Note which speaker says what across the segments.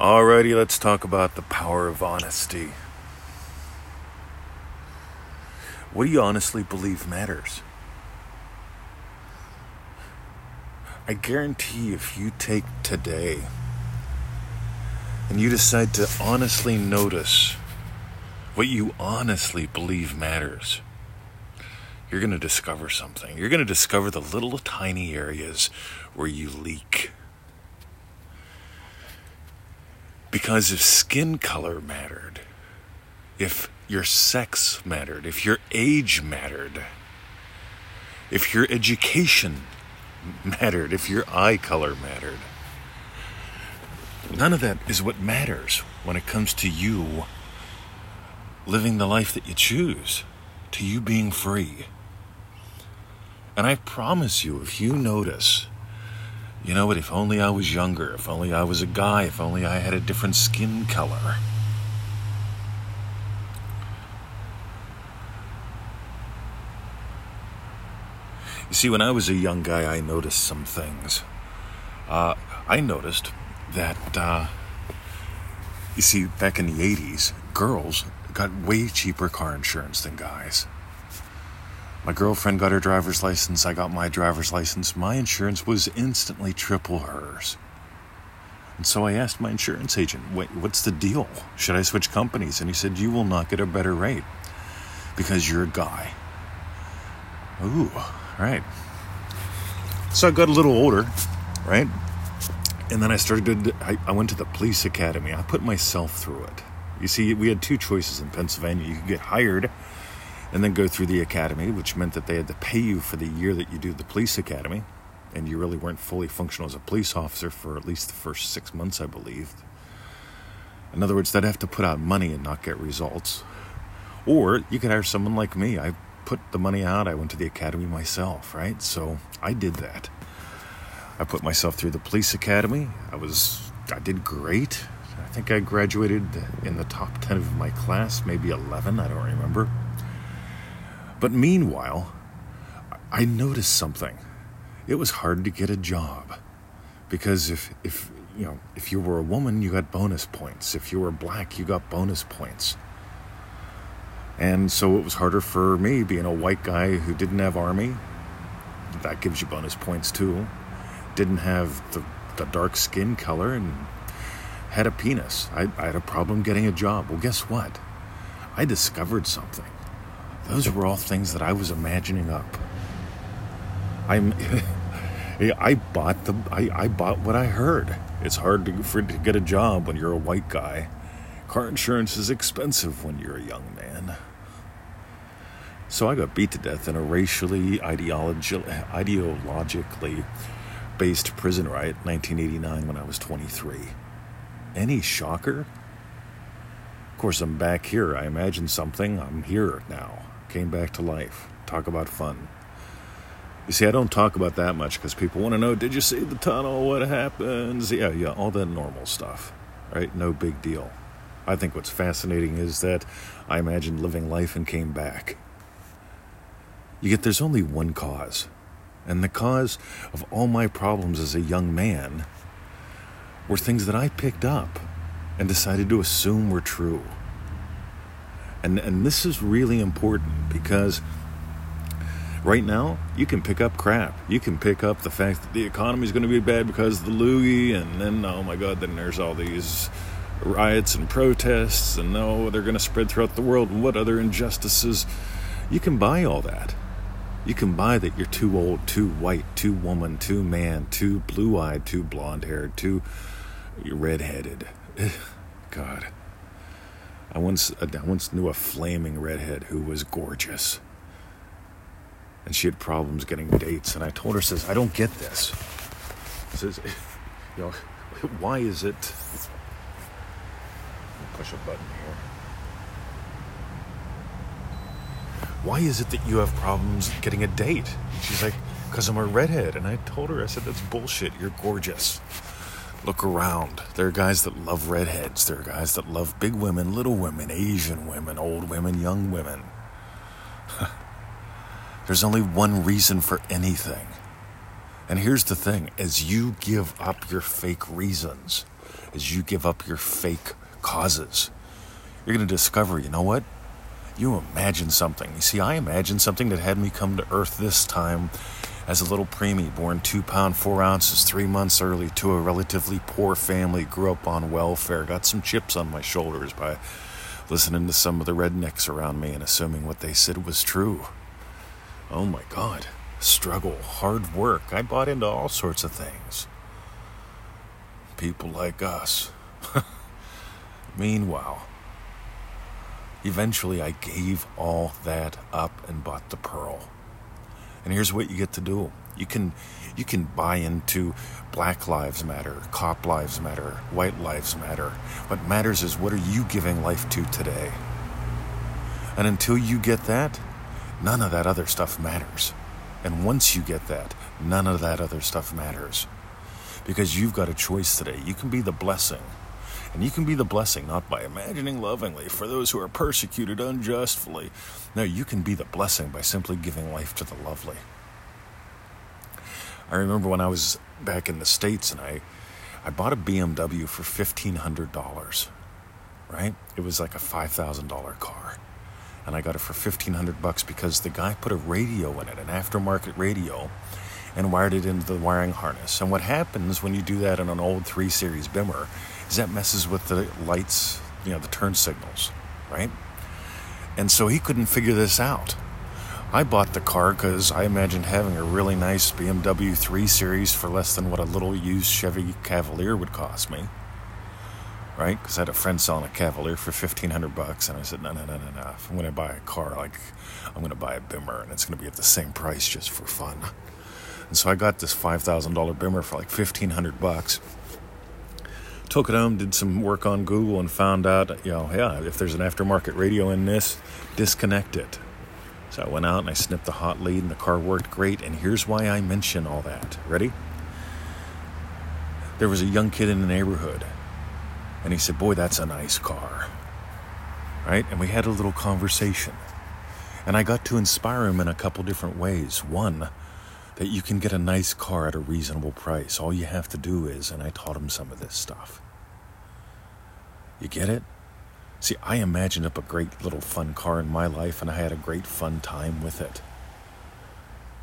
Speaker 1: Alrighty, let's talk about the power of honesty. What do you honestly believe matters? I guarantee if you take today and you decide to honestly notice what you honestly believe matters, you're going to discover something. You're going to discover the little tiny areas where you leak. Because if skin color mattered, if your sex mattered, if your age mattered, if your education mattered, if your eye color mattered, none of that is what matters when it comes to you living the life that you choose, to you being free. And I promise you, if you notice, you know what, if only I was younger, if only I was a guy, if only I had a different skin color. You see, when I was a young guy, I noticed some things. Uh, I noticed that, uh, you see, back in the 80s, girls got way cheaper car insurance than guys. My girlfriend got her driver's license, I got my driver's license. My insurance was instantly triple hers. And so I asked my insurance agent, what's the deal? Should I switch companies? And he said, You will not get a better rate because you're a guy. Ooh, right. So I got a little older, right? And then I started, I, I went to the police academy. I put myself through it. You see, we had two choices in Pennsylvania. You could get hired and then go through the academy, which meant that they had to pay you for the year that you do the police academy, and you really weren't fully functional as a police officer for at least the first six months, I believe. In other words, they'd have to put out money and not get results. Or you could hire someone like me. I put the money out, I went to the academy myself, right? So I did that. I put myself through the police academy. I was, I did great. I think I graduated in the top 10 of my class, maybe 11, I don't remember. But meanwhile, I noticed something. It was hard to get a job because if if you know if you were a woman, you got bonus points. If you were black, you got bonus points. And so it was harder for me being a white guy who didn't have army. That gives you bonus points too. Didn't have the, the dark skin color and had a penis. I, I had a problem getting a job. Well, guess what? I discovered something. Those were all things that I was imagining up. I'm. I bought the. I, I bought what I heard. It's hard to, for, to get a job when you're a white guy. Car insurance is expensive when you're a young man. So I got beat to death in a racially ideologi- ideologically based prison riot, in 1989, when I was 23. Any shocker? Of course, I'm back here. I imagine something. I'm here now came back to life. Talk about fun. You see, I don't talk about that much because people want to know did you see the tunnel? What happens? Yeah, yeah, all that normal stuff, right? No big deal. I think what's fascinating is that I imagined living life and came back. You get there's only one cause, and the cause of all my problems as a young man were things that I picked up and decided to assume were true. And, and this is really important because right now you can pick up crap. You can pick up the fact that the economy is going to be bad because of the loogie, and then, oh my God, then there's all these riots and protests, and no, they're going to spread throughout the world, and what other injustices. You can buy all that. You can buy that you're too old, too white, too woman, too man, too blue eyed, too blonde haired, too red headed. God. I once, I once knew a flaming redhead who was gorgeous. And she had problems getting dates. And I told her, says, I don't get this. Says, you know, why is it? Push a button here. Why is it that you have problems getting a date? And She's like, because I'm a redhead. And I told her, I said, that's bullshit. You're gorgeous. Look around. There are guys that love redheads. There are guys that love big women, little women, Asian women, old women, young women. There's only one reason for anything, And here's the thing as you give up your fake reasons, as you give up your fake causes, you're going to discover you know what? You imagine something. You see, I imagined something that had me come to Earth this time as a little preemie, born two pound four ounces three months early to a relatively poor family, grew up on welfare, got some chips on my shoulders by listening to some of the rednecks around me and assuming what they said was true. Oh my God. Struggle, hard work. I bought into all sorts of things. People like us. Meanwhile, eventually I gave all that up and bought the pearl. And here's what you get to do. You can you can buy into Black Lives Matter, Cop Lives Matter, White Lives Matter. What matters is what are you giving life to today? And until you get that, none of that other stuff matters. And once you get that, none of that other stuff matters. Because you've got a choice today. You can be the blessing. And you can be the blessing not by imagining lovingly for those who are persecuted unjustly. No, you can be the blessing by simply giving life to the lovely. I remember when I was back in the States and I, I bought a BMW for $1,500, right? It was like a $5,000 car. And I got it for 1500 bucks because the guy put a radio in it, an aftermarket radio, and wired it into the wiring harness. And what happens when you do that in an old 3 Series Bimmer is that messes with the lights, you know, the turn signals, right? And so he couldn't figure this out. I bought the car because I imagined having a really nice BMW 3 Series for less than what a little used Chevy Cavalier would cost me. Right? Because I had a friend selling a Cavalier for 1500 bucks, and I said, no, no, no, no, no. If I'm going to buy a car, like, I'm going to buy a Bimmer, and it's going to be at the same price just for fun. And so I got this $5,000 Bimmer for like 1500 bucks. Took it home, did some work on Google, and found out, you know, yeah, if there's an aftermarket radio in this, disconnect it so I went out and I snipped the hot lead, and the car worked great. And here's why I mention all that. Ready? There was a young kid in the neighborhood, and he said, Boy, that's a nice car. Right? And we had a little conversation. And I got to inspire him in a couple different ways. One, that you can get a nice car at a reasonable price. All you have to do is, and I taught him some of this stuff. You get it? See, I imagined up a great little fun car in my life and I had a great fun time with it.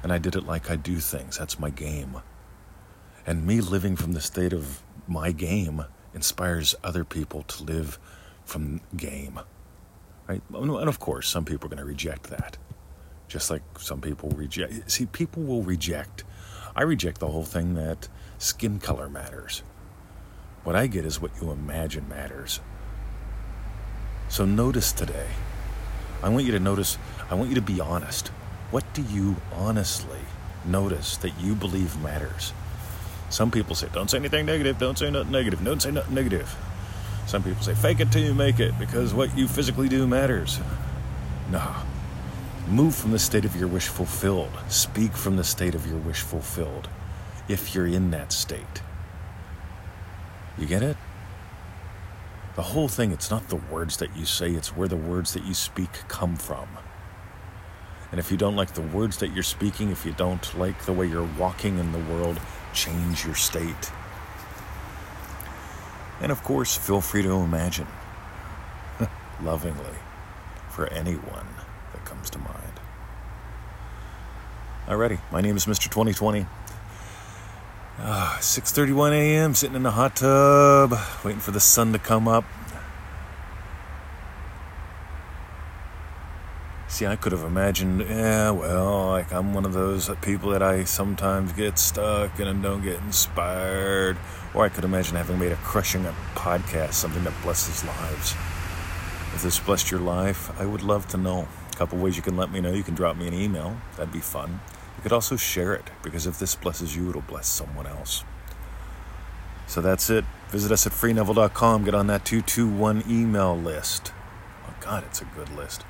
Speaker 1: And I did it like I do things. That's my game. And me living from the state of my game inspires other people to live from game. Right? And of course, some people are going to reject that. Just like some people reject. See, people will reject. I reject the whole thing that skin color matters. What I get is what you imagine matters. So notice today. I want you to notice, I want you to be honest. What do you honestly notice that you believe matters? Some people say, don't say anything negative, don't say nothing negative, don't say nothing negative. Some people say, fake it till you make it because what you physically do matters. No. Move from the state of your wish fulfilled. Speak from the state of your wish fulfilled if you're in that state. You get it? The whole thing, it's not the words that you say, it's where the words that you speak come from. And if you don't like the words that you're speaking, if you don't like the way you're walking in the world, change your state. And of course, feel free to imagine lovingly for anyone comes to mind. Alrighty, my name is Mr. 2020. Ah, 6:31 a.m. sitting in the hot tub, waiting for the sun to come up. See, I could have imagined, yeah, well, like I'm one of those people that I sometimes get stuck and don't get inspired. Or I could imagine having made a crushing podcast, something that blesses lives. If this blessed your life, I would love to know. Couple ways you can let me know. You can drop me an email. That'd be fun. You could also share it because if this blesses you, it'll bless someone else. So that's it. Visit us at freeneville.com. Get on that 221 email list. Oh, God, it's a good list.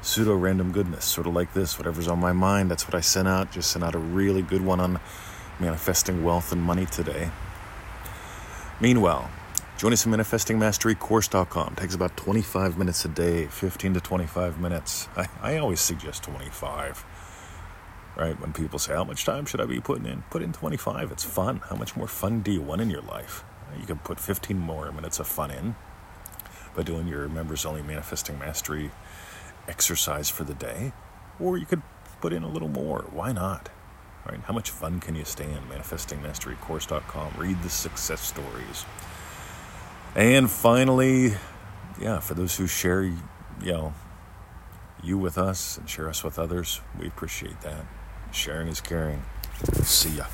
Speaker 1: Pseudo random goodness, sort of like this. Whatever's on my mind, that's what I sent out. Just sent out a really good one on manifesting wealth and money today. Meanwhile, join us at manifestingmasterycourse.com. It takes about 25 minutes a day, 15 to 25 minutes. I, I always suggest 25 right? When people say, How much time should I be putting in? Put in 25. It's fun. How much more fun do you want in your life? You can put 15 more minutes of fun in by doing your members only manifesting mastery exercise for the day, or you could put in a little more. Why not? Right? How much fun can you stand? ManifestingMasteryCourse.com. Read the success stories. And finally, yeah, for those who share, you know, you with us and share us with others, we appreciate that. Sharing is caring. See ya.